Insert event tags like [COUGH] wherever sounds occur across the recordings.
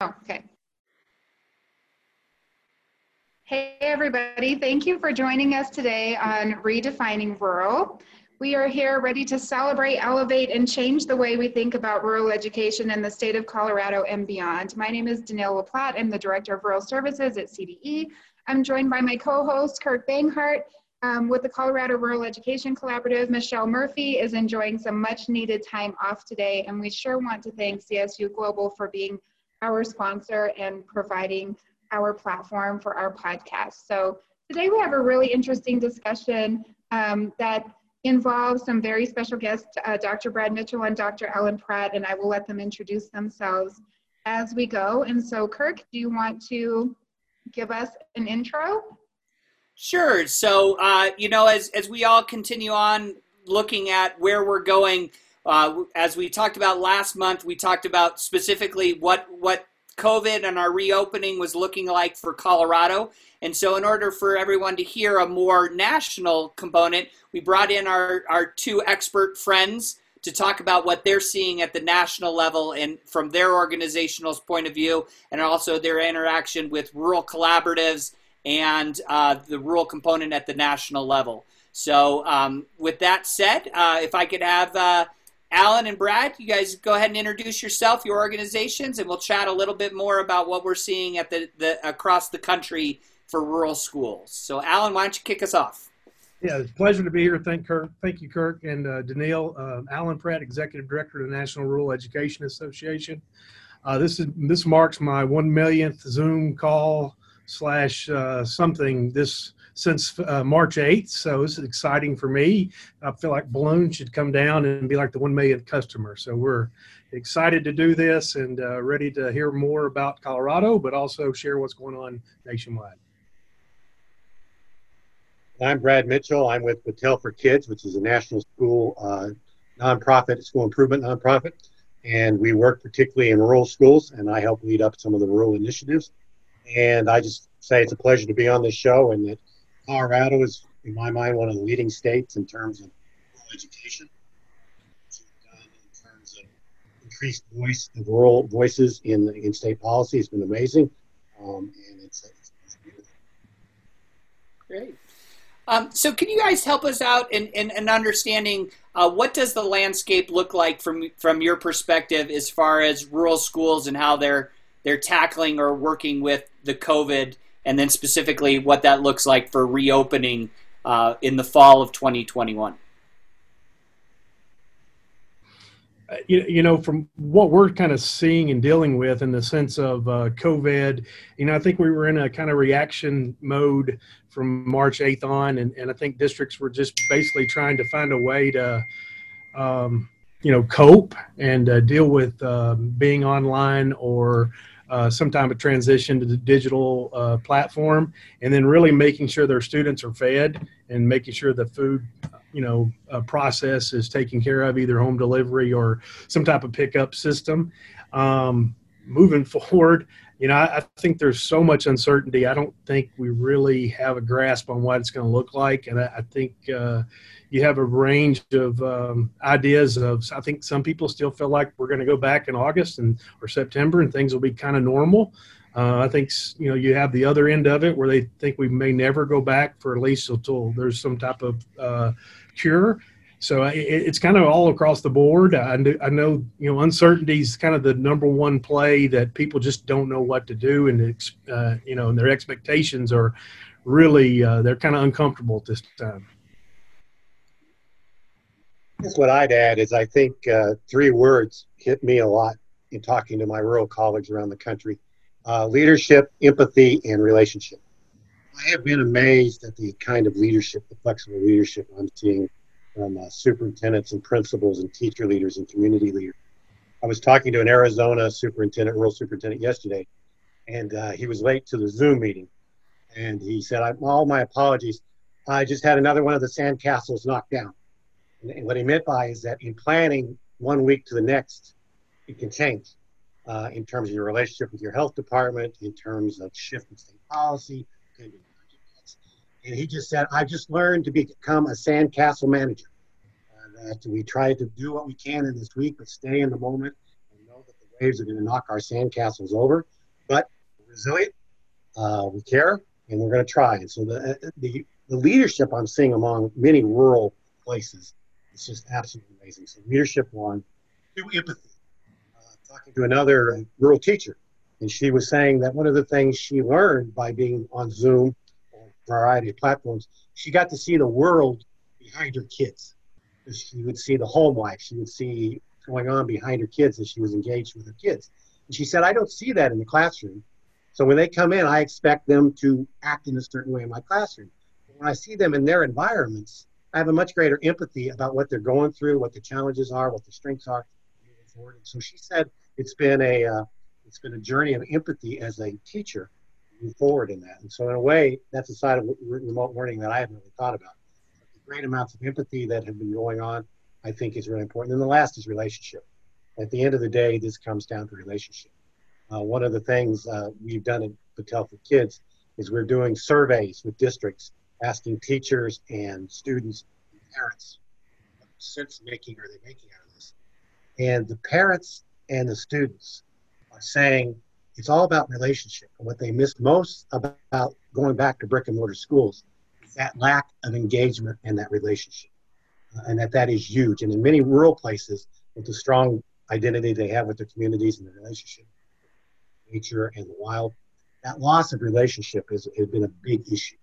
Oh, okay. Hey, everybody. Thank you for joining us today on Redefining Rural. We are here ready to celebrate, elevate, and change the way we think about rural education in the state of Colorado and beyond. My name is Danielle Leplatt. I'm the Director of Rural Services at CDE. I'm joined by my co-host, Kirk Banghart, um, with the Colorado Rural Education Collaborative, Michelle Murphy is enjoying some much needed time off today, and we sure want to thank CSU Global for being our sponsor and providing our platform for our podcast. So today we have a really interesting discussion um, that involves some very special guests, uh, Dr. Brad Mitchell and Dr. Allen Pratt, and I will let them introduce themselves as we go. And so Kirk, do you want to give us an intro? Sure. So, uh, you know, as, as we all continue on looking at where we're going, uh, as we talked about last month, we talked about specifically what what COVID and our reopening was looking like for Colorado. And so, in order for everyone to hear a more national component, we brought in our, our two expert friends to talk about what they're seeing at the national level and from their organizational point of view, and also their interaction with rural collaboratives and uh, the rural component at the national level. So, um, with that said, uh, if I could have uh, Allen and Brad, you guys go ahead and introduce yourself, your organizations, and we'll chat a little bit more about what we're seeing at the, the across the country for rural schools. So, Allen, why don't you kick us off? Yeah, it's a pleasure to be here. Thank Kirk, thank you, Kirk and uh, Danielle. Uh, Allen Pratt, Executive Director of the National Rural Education Association. Uh, this is this marks my one millionth Zoom call slash uh, something this since uh, March 8th. So is exciting for me. I feel like Balloon should come down and be like the 1 millionth customer. So we're excited to do this and uh, ready to hear more about Colorado, but also share what's going on nationwide. I'm Brad Mitchell. I'm with Battelle for Kids, which is a national school uh, nonprofit, school improvement nonprofit. And we work particularly in rural schools, and I help lead up some of the rural initiatives. And I just say it's a pleasure to be on this show and that Colorado is, in my mind, one of the leading states in terms of education. In terms of increased voice of rural voices in in state policy, it's been amazing, um, and it's, it's, it's beautiful. Great. Um, so, can you guys help us out in, in, in understanding uh, what does the landscape look like from from your perspective as far as rural schools and how they're they're tackling or working with the COVID and then specifically what that looks like for reopening uh, in the fall of 2021. Uh, you, know, from what we're kind of seeing and dealing with in the sense of uh, COVID, you know, I think we were in a kind of reaction mode from March 8th on, and, and I think districts were just basically trying to find a way to, um, you know, cope and uh, deal with um, being online or uh, some type of transition to the digital uh, platform, and then really making sure their students are fed and making sure the food, you know, uh, process is taken care of, either home delivery or some type of pickup system. Um, moving [LAUGHS] forward, you know, I, I, think there's so much uncertainty. I don't think we really have a grasp on what it's going to look like, and I, I think uh, you have a range of um, ideas of i think some people still feel like we're going to go back in august and or september and things will be kind of normal uh, i think you know you have the other end of it where they think we may never go back for at least until there's some type of uh, cure so it, it's kind of all across the board I, I know you know uncertainty is kind of the number one play that people just don't know what to do and uh, you know and their expectations are really uh, they're kind of uncomfortable at this time guess what I'd add is I think uh, three words hit me a lot in talking to my rural colleagues around the country uh, leadership, empathy, and relationship. I have been amazed at the kind of leadership, the flexible leadership I'm seeing from uh, superintendents and principals and teacher leaders and community leaders. I was talking to an Arizona superintendent, rural superintendent, yesterday, and uh, he was late to the Zoom meeting. And he said, All my apologies. I just had another one of the sandcastles knocked down. And what he meant by is that in planning one week to the next, it can change uh, in terms of your relationship with your health department, in terms of shift in state policy. And he just said, I just learned to become a sandcastle manager. Uh, that we try to do what we can in this week, but stay in the moment and know that the waves are going to knock our sandcastles over, but we're resilient, uh, we care, and we're going to try. And so the, the, the leadership I'm seeing among many rural places is just absolutely amazing. So leadership one, two, empathy. Uh, talking to another rural teacher, and she was saying that one of the things she learned by being on Zoom variety of platforms, she got to see the world behind her kids. She would see the home life. She would see going on behind her kids as she was engaged with her kids. And she said, I don't see that in the classroom. So when they come in, I expect them to act in a certain way in my classroom. When I see them in their environments, I have a much greater empathy about what they're going through, what the challenges are, what the strengths are. So she said it's been a uh, it's been a journey of empathy as a teacher move forward in that. And so in a way, that's a side of remote learning that I haven't really thought about. The great amounts of empathy that have been going on I think is really important. And the last is relationship. At the end of the day, this comes down to relationship. Uh, one of the things uh, we've done at Battelle for Kids is we're doing surveys with districts asking teachers and students and parents what sense making are they making out of this. And the parents and the students are saying it's all about relationship. And what they miss most about going back to brick and mortar schools is that lack of engagement and that relationship and that that is huge. And in many rural places, with the strong identity they have with their communities and the relationship, nature and the wild, that loss of relationship has, has been a big issue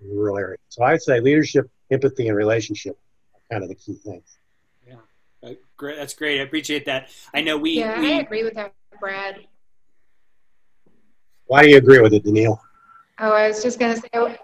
in the rural areas. So I'd say leadership, empathy, and relationship are kind of the key things. Yeah, uh, great. That's great. I appreciate that. I know we. Yeah, we, I agree with that, Brad. Why do you agree with it, Danielle? Oh, I was just going to say,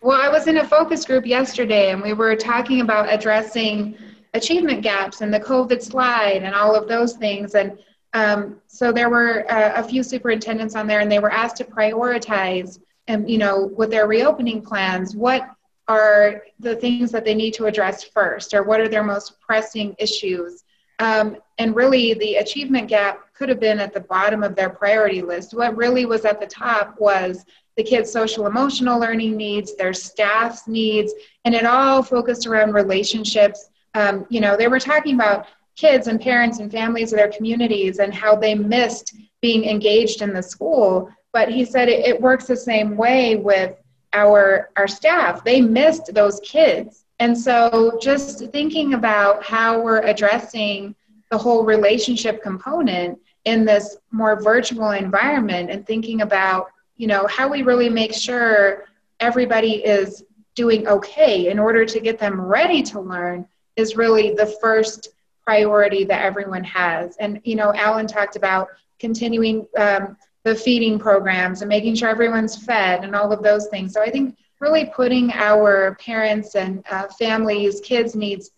well, I was in a focus group yesterday and we were talking about addressing achievement gaps and the COVID slide and all of those things. And um, so there were uh, a few superintendents on there and they were asked to prioritize and, um, you know, with their reopening plans, what are the things that they need to address first or what are their most pressing issues? Um, and really, the achievement gap could have been at the bottom of their priority list. What really was at the top was the kids' social emotional learning needs, their staff's needs, and it all focused around relationships. Um, you know, they were talking about kids and parents and families of their communities and how they missed being engaged in the school. But he said it, it works the same way with our our staff. They missed those kids. And so just thinking about how we're addressing the whole relationship component in this more virtual environment and thinking about you know how we really make sure everybody is doing okay in order to get them ready to learn is really the first priority that everyone has. And you know alan talked about continuing um, the feeding programs and making sure everyone's fed and all of those things. So i think really putting our parents and uh, families kids needs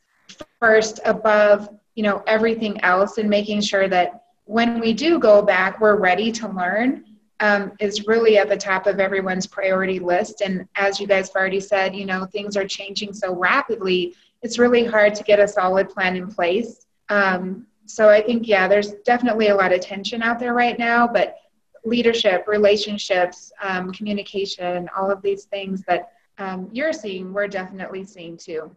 first above you know everything else and making sure that when we do go back we're ready to learn um, is really at the top of everyone's priority list. And as you guys have already said, you know, things are changing so rapidly, it's really hard to get a solid plan in place. Um, so I think, yeah, there's definitely a lot of tension out there right now, but leadership, relationships, um, communication, all of these things that um, you're seeing, we're definitely seeing too.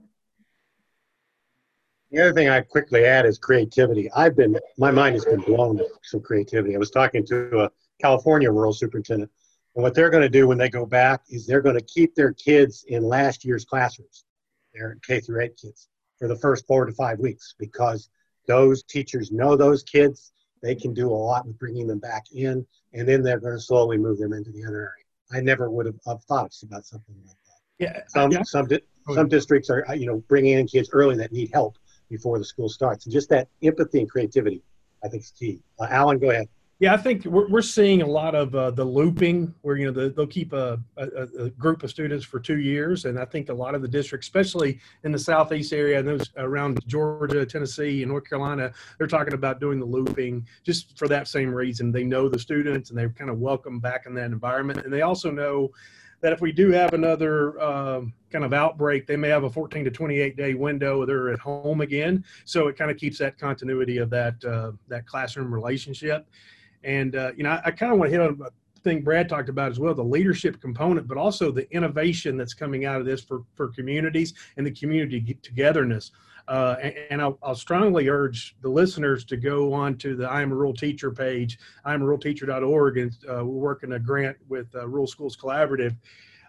The other thing I'd quickly add is creativity. I've been, my mind has been blown with some creativity. I was talking to a California rural superintendent. And what they're going to do when they go back is they're going to keep their kids in last year's classrooms, their K through 8 kids, for the first four to five weeks because those teachers know those kids. They can do a lot with bringing them back in, and then they're going to slowly move them into the other area. I never would have thought about something like that. Yeah, some yeah. some di- oh, some districts are you know bringing in kids early that need help before the school starts, and just that empathy and creativity, I think, is key. Uh, Allen, go ahead. Yeah, I think we're, we're seeing a lot of uh, the looping where, you know, the, they'll keep a, a, a, group of students for two years. And I think a lot of the districts, especially in the Southeast area and those around Georgia, Tennessee, and North Carolina, they're talking about doing the looping just for that same reason. They know the students and they're kind of welcome back in that environment. And they also know that if we do have another uh, kind of outbreak, they may have a 14 to 28 day window. They're at home again, so it kind of keeps that continuity of that uh, that classroom relationship. And, uh, you know, I, I kind of want to hit on a thing Brad talked about as well, the leadership component, but also the innovation that's coming out of this for, for communities and the community togetherness. Uh, and, and I'll, I'll, strongly urge the listeners to go on to the I am a rural teacher page, I'm a rural teacher.org, and uh, we're working a grant with uh, Rural Schools Collaborative.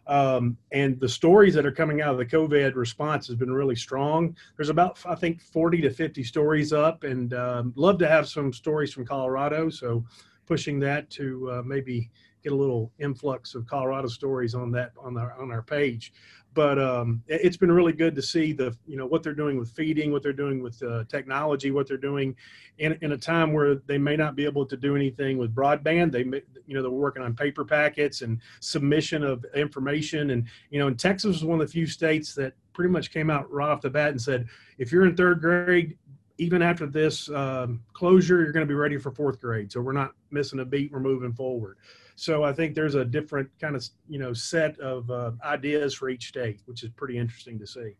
Um, and the stories that are coming out of the COVID response has been really strong. There's about, I think, 40 to 50 stories up, and um, love to have some stories from Colorado. So, pushing that to uh, maybe get a little influx of Colorado stories on that on our on our page. But um, it's been really good to see the you know what they're doing with feeding, what they're doing with uh, technology, what they're doing in, in a time where they may not be able to do anything with broadband. They may, you know they're working on paper packets and submission of information. And you know, in Texas was one of the few states that pretty much came out right off the bat and said, if you're in third grade, even after this um, closure, you're going to be ready for fourth grade. So we're not missing a beat. We're moving forward. So I think there's a different kind of you know set of uh, ideas for each state, which is pretty interesting to see.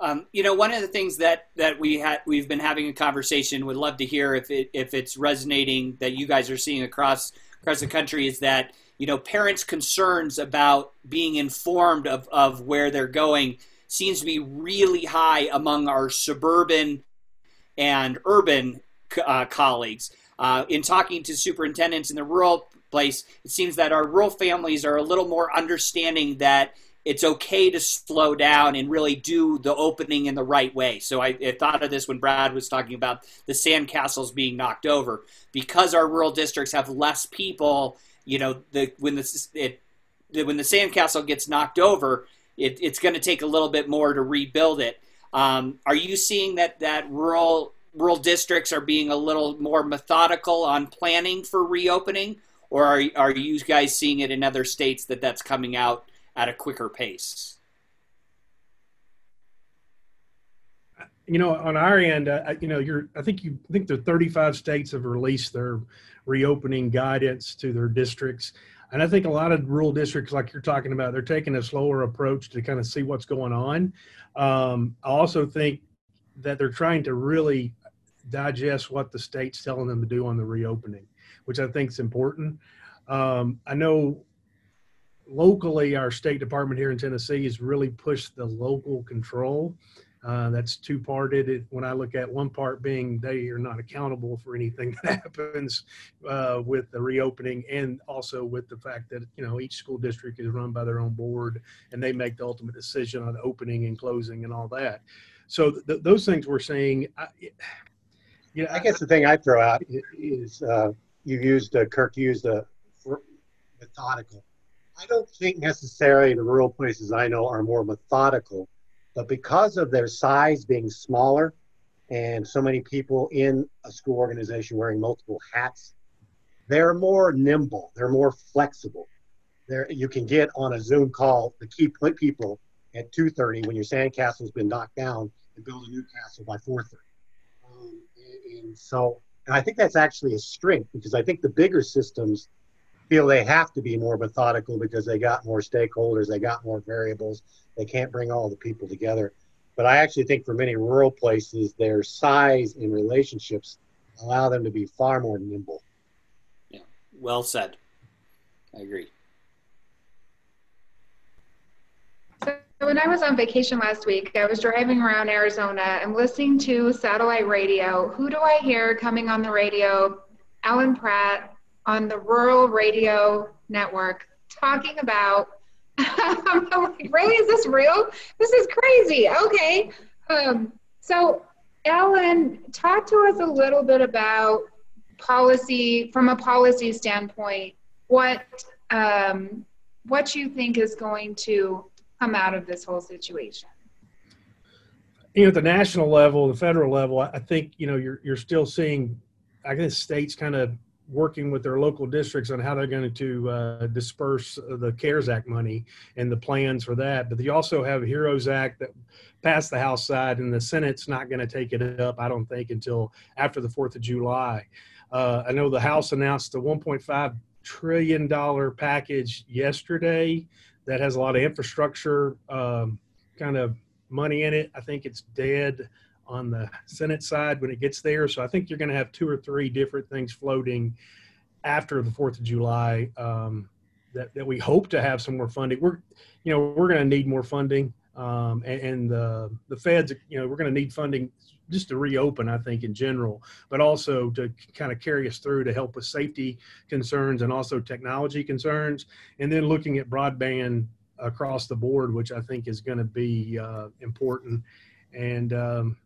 Um, you know, one of the things that that we had we've been having a conversation. Would love to hear if it if it's resonating that you guys are seeing across across the country is that you know parents' concerns about being informed of of where they're going seems to be really high among our suburban and urban uh, colleagues. Uh, in talking to superintendents in the rural place, it seems that our rural families are a little more understanding that it's okay to slow down and really do the opening in the right way. So I, I, thought of this when Brad was talking about the sandcastles being knocked over because our rural districts have less people. You know, the when the it the, when the sandcastle gets knocked over, it, it's going to take a little bit more to rebuild it. Um, are you seeing that that rural rural districts are being a little more methodical on planning for reopening, or are are you guys seeing it in other states that that's coming out at a quicker pace? You know, on our end, uh, you know, you're. I think you I think the 35 states have released their reopening guidance to their districts. And I think a lot of rural districts, like you're talking about, they're taking a slower approach to kind of see what's going on. Um, I also think that they're trying to really digest what the state's telling them to do on the reopening, which I think is important. Um, I know locally, our State Department here in Tennessee has really pushed the local control. Uh, that's two parted. When I look at one part being they are not accountable for anything [LAUGHS] that happens uh, with the reopening, and also with the fact that you know each school district is run by their own board, and they make the ultimate decision on opening and closing and all that. So th- those things we're seeing. I, [SIGHS] you know, I guess the thing I throw out is uh, you used uh, Kirk used a methodical. I don't think necessarily the rural places I know are more methodical, but because of their size being smaller and so many people in a school organization wearing multiple hats, they're more nimble. They're more flexible. There, you can get on a Zoom call the key point people at 2:30 when your sandcastle's been knocked down and build a new castle by 4:30. Um, and so, and I think that's actually a strength because I think the bigger systems feel they have to be more methodical because they got more stakeholders, they got more variables, they can't bring all the people together. But I actually think for many rural places, their size and relationships allow them to be far more nimble. Yeah, well said. I agree. So when I was on vacation last week, I was driving around Arizona and listening to satellite radio. Who do I hear coming on the radio? Allen Pratt on the Rural Radio Network talking about. I'm like, really? Is this real? This is crazy. Okay. Um, so, Allen, talk to us a little bit about policy from a policy standpoint. What um, what you think is going to come out of this whole situation? You know, at the national level, the federal level, I think you know you're you're still seeing, I guess, states kind of working with their local districts on how they're going to uh, disperse the CARES Act money and the plans for that. But you also have HEROES Act that passed the House side, and the Senate's not going to take it up, I don't think, until after the Fourth of July. Uh, I know the House announced a 1.5 trillion dollar package yesterday that has a lot of infrastructure um, kind of money in it. I think it's dead on the Senate side when it gets there. So I think you're going to have two or three different things floating after the Fourth of July um, that, that we hope to have some more funding. We're, you know, we're going to need more funding. Um, and, and the the feds, you know, we're going to need funding just to reopen, I think, in general, but also to kind of carry us through to help with safety concerns and also technology concerns. And then looking at broadband across the board, which I think is going to be uh, important. And um,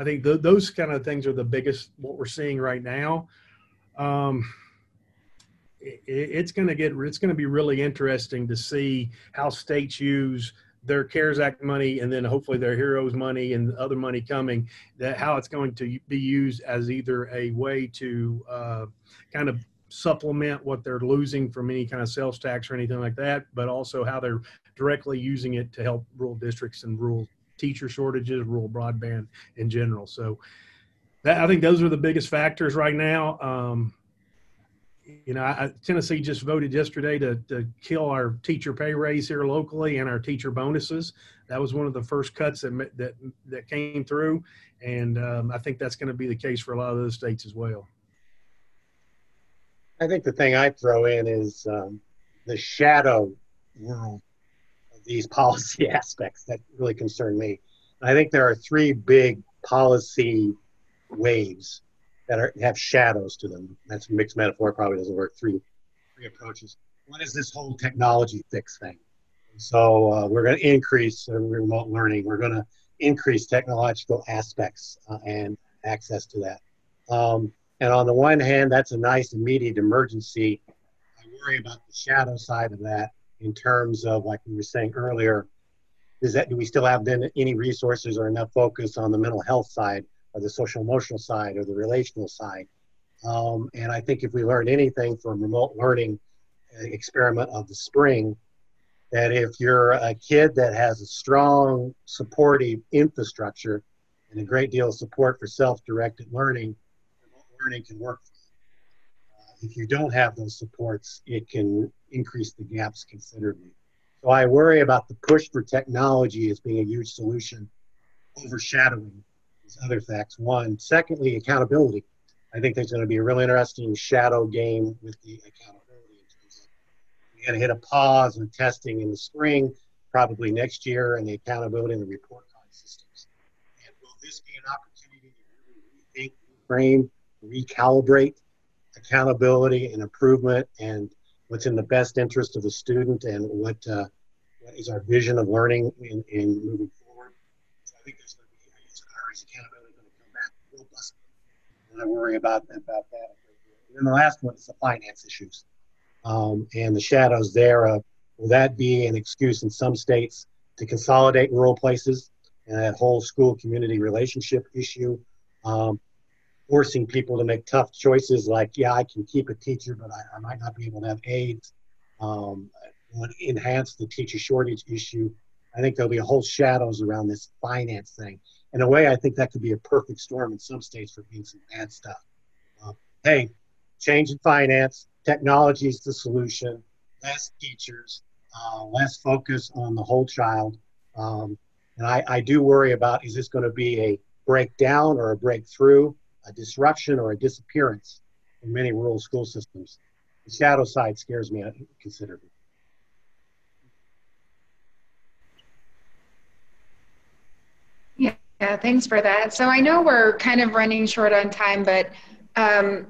I think th- those kind of things are the biggest what we're seeing right now. Um, it, it's going to get it's going to be really interesting to see how states use their CARES Act money and then hopefully their HEROES money and other money coming, that how it's going to be used as either a way to uh, kind of supplement what they're losing from any kind of sales tax or anything like that, but also how they're directly using it to help rural districts and rural teacher shortages, rural broadband in general. So that, I think those are the biggest factors right now. Um, you know, I, Tennessee just voted yesterday to, to kill our teacher pay raise here locally and our teacher bonuses. That was one of the first cuts that that that came through, and um, I think that's going to be the case for a lot of those states as well. I think the thing I throw in is um, the shadow world these policy [LAUGHS] aspects that really concern me. I think there are three big policy waves that are, have shadows to them. That's a mixed metaphor, probably doesn't work. Three, three approaches. One is this whole technology fix thing. So uh, we're going to increase uh, remote learning. We're going to increase technological aspects uh, and access to that. Um, and on the one hand, that's a nice immediate emergency. I worry about the shadow side of that in terms of, like we were saying earlier, is that do we still have then any resources or enough focus on the mental health side or the social emotional side or the relational side. Um, and I think if we learn anything from remote learning uh, experiment of the spring, that if you're a kid that has a strong supportive infrastructure and a great deal of support for self-directed learning, remote learning can work. If you don't have those supports, it can increase the gaps considerably. So I worry about the push for technology as being a huge solution, overshadowing these other facts. One, secondly, accountability. I think there's going to be a really interesting shadow game with the accountability We're going to hit a pause in testing in the spring, probably next year, and the accountability and the report card systems. And will this be an opportunity to really rethink, frame, recalibrate accountability and improvement and what's in the best interest of the student and what, uh, what is our vision of learning in, in moving forward? So I think there's going to be is accountability going to come back robust? And I worry about about that. And then the last one is the finance issues, um, and the shadows there. Of, will that be an excuse in some states to consolidate rural places and that whole school community relationship issue? Um, forcing people to make tough choices like, yeah, I can keep a teacher, but I, I might not be able to have aides. Um, enhance the teacher shortage issue. I think there'll be a whole shadows around this finance thing in a way, I think that could be a perfect storm in some states for being some bad stuff. Uh, hey, change in finance, technology is the solution, less teachers, uh, less focus on the whole child. Um, and I, I do worry about is this going to be a breakdown or a breakthrough, a disruption or a disappearance in many rural school systems. The shadow side scares me considerably. Yeah, thanks for that. So I know we're kind of running short on time, but um,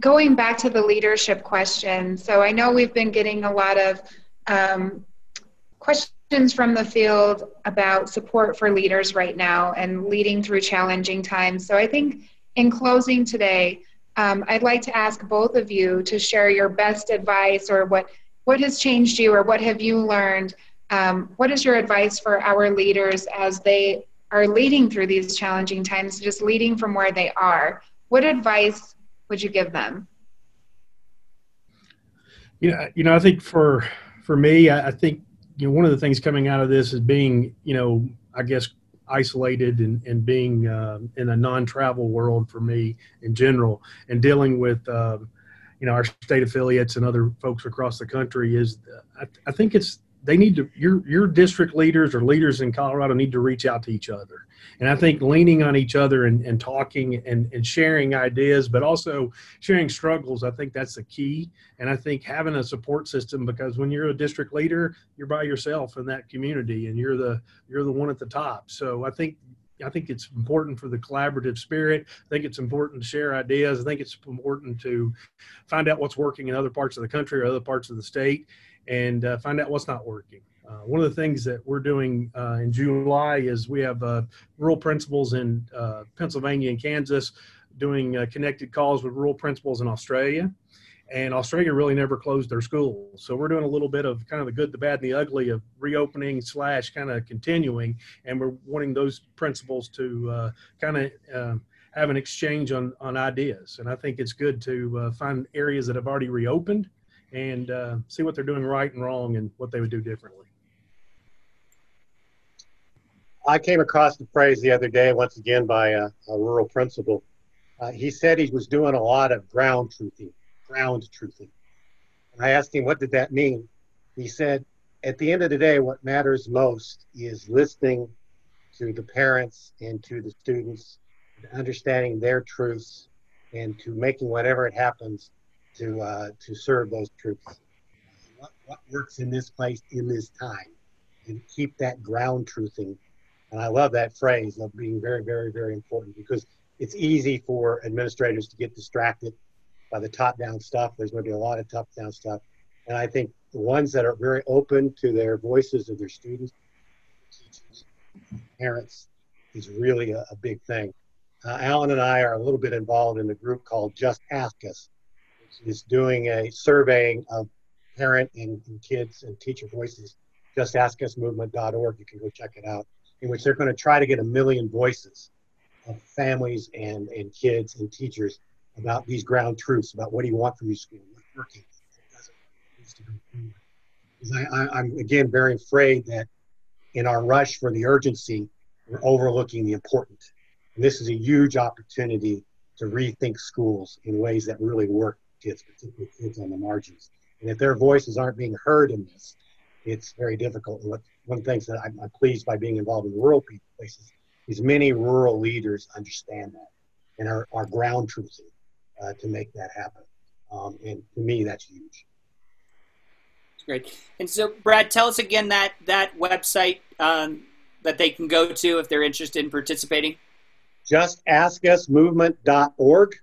going back to the leadership question. So I know we've been getting a lot of um, questions from the field about support for leaders right now and leading through challenging times. So I think in closing today, um, I'd like to ask both of you to share your best advice or what what has changed you or what have you learned. Um, what is your advice for our leaders as they are leading through these challenging times, just leading from where they are, what advice would you give them? You know, you know, I think for for me, I, I think you know one of the things coming out of this is being, you know, I guess isolated and, and being uh, in a non-travel world for me in general. And dealing with uh, you know our state affiliates and other folks across the country is I, I think it's they need to your your district leaders or leaders in Colorado need to reach out to each other. And I think leaning on each other and, and talking and, and sharing ideas, but also sharing struggles, I think that's the key. And I think having a support system because when you're a district leader, you're by yourself in that community and you're the you're the one at the top. So I think I think it's important for the collaborative spirit. I think it's important to share ideas. I think it's important to find out what's working in other parts of the country or other parts of the state and uh, find out what's not working. Uh, one of the things that we're doing uh, in July is we have uh, rural principals in uh, Pennsylvania and Kansas doing uh, connected calls with rural principals in Australia. And Australia really never closed their schools. So we're doing a little bit of kind of the good, the bad, and the ugly of reopening slash kind of continuing. And we're wanting those principals to kind of um, have an exchange on, on ideas. And I think it's good to find areas that have already reopened and uh, see what they're doing right and wrong and what they would do differently. I came across the phrase the other day, once again by a, a rural principal. Uh, he said he was doing a lot of ground truthing, ground truthing. And I asked him, what did that mean? He said, at the end of the day, what matters most is listening to the parents and to the students, understanding their truths, and to making whatever it happens to uh, to serve those troops. What, what works in this place in this time, and keep that ground truthing. And I love that phrase of being very, very, very important because it's easy for administrators to get distracted by the top-down stuff. There's going to be a lot of top-down stuff, and I think the ones that are very open to their voices of their students, teachers, parents, is really a, a big thing. Uh, Allen and I are a little bit involved in a group called Just Ask Us, is doing a surveying of parent and, and kids and teacher voices. Just ask us movement.org. You can go check it out. In which they're going to try to get a million voices of families and, and kids and teachers about these ground truths about what do you want from your school, what's working, what doesn't, I, I'm again very afraid that in our rush for the urgency, we're overlooking the important. And this is a huge opportunity to rethink schools in ways that really work kids, particularly kids on the margins. And if their voices aren't being heard in this, it's very difficult. And one of the things that I'm, I'm pleased by being involved in rural places is many rural leaders understand that and are, are ground truthing uh, to make that happen. Um, and to me, that's huge. Great. And so, Brad, tell us again that that website um, that they can go to if they're interested in participating. Just askusmovement.org.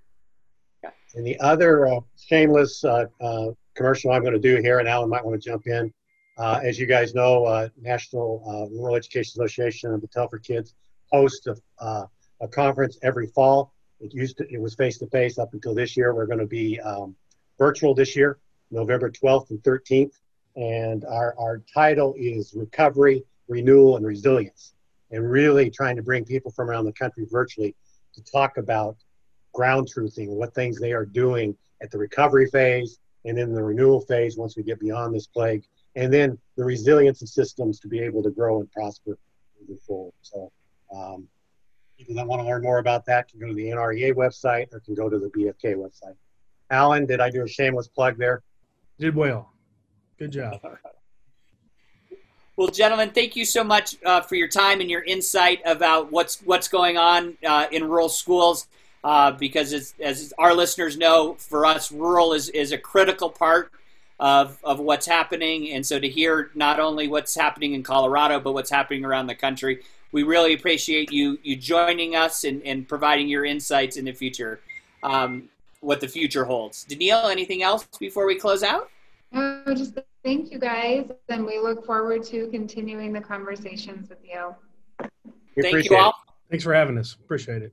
And the other uh, shameless uh, uh, commercial I'm going to do here, and Allen might want to jump in. Uh, as you guys know, uh, National uh, Rural Education Association of Battelle for Kids hosts a, a, conference every fall. It used to, it was face to face up until this year. We're going to be um, virtual this year, November 12th and 13th. And our, our title is Recovery, Renewal, and Resilience. And really trying to bring people from around the country virtually to talk about ground truthing, what things they are doing at the recovery phase and then the renewal phase once we get beyond this plague, and then the resilience of systems to be able to grow and prosper moving forward. So, um, people that want to learn more about that can go to the NREA website or can go to the BFK website. Allen, did I do a shameless plug there? Did well. Good job. Well, gentlemen, thank you so much uh, for your time and your insight about what's what's going on uh, in rural schools uh, because as, as, our listeners know, for us, rural is, is a critical part of, of what's happening. And so to hear not only what's happening in Colorado, but what's happening around the country, we really appreciate you, you joining us and, and providing your insights in the future, um, what the future holds. Danielle, anything else before we close out? No, just thank you guys, and we look forward to continuing the conversations with you. We thank you all. Thanks for having us. Appreciate it.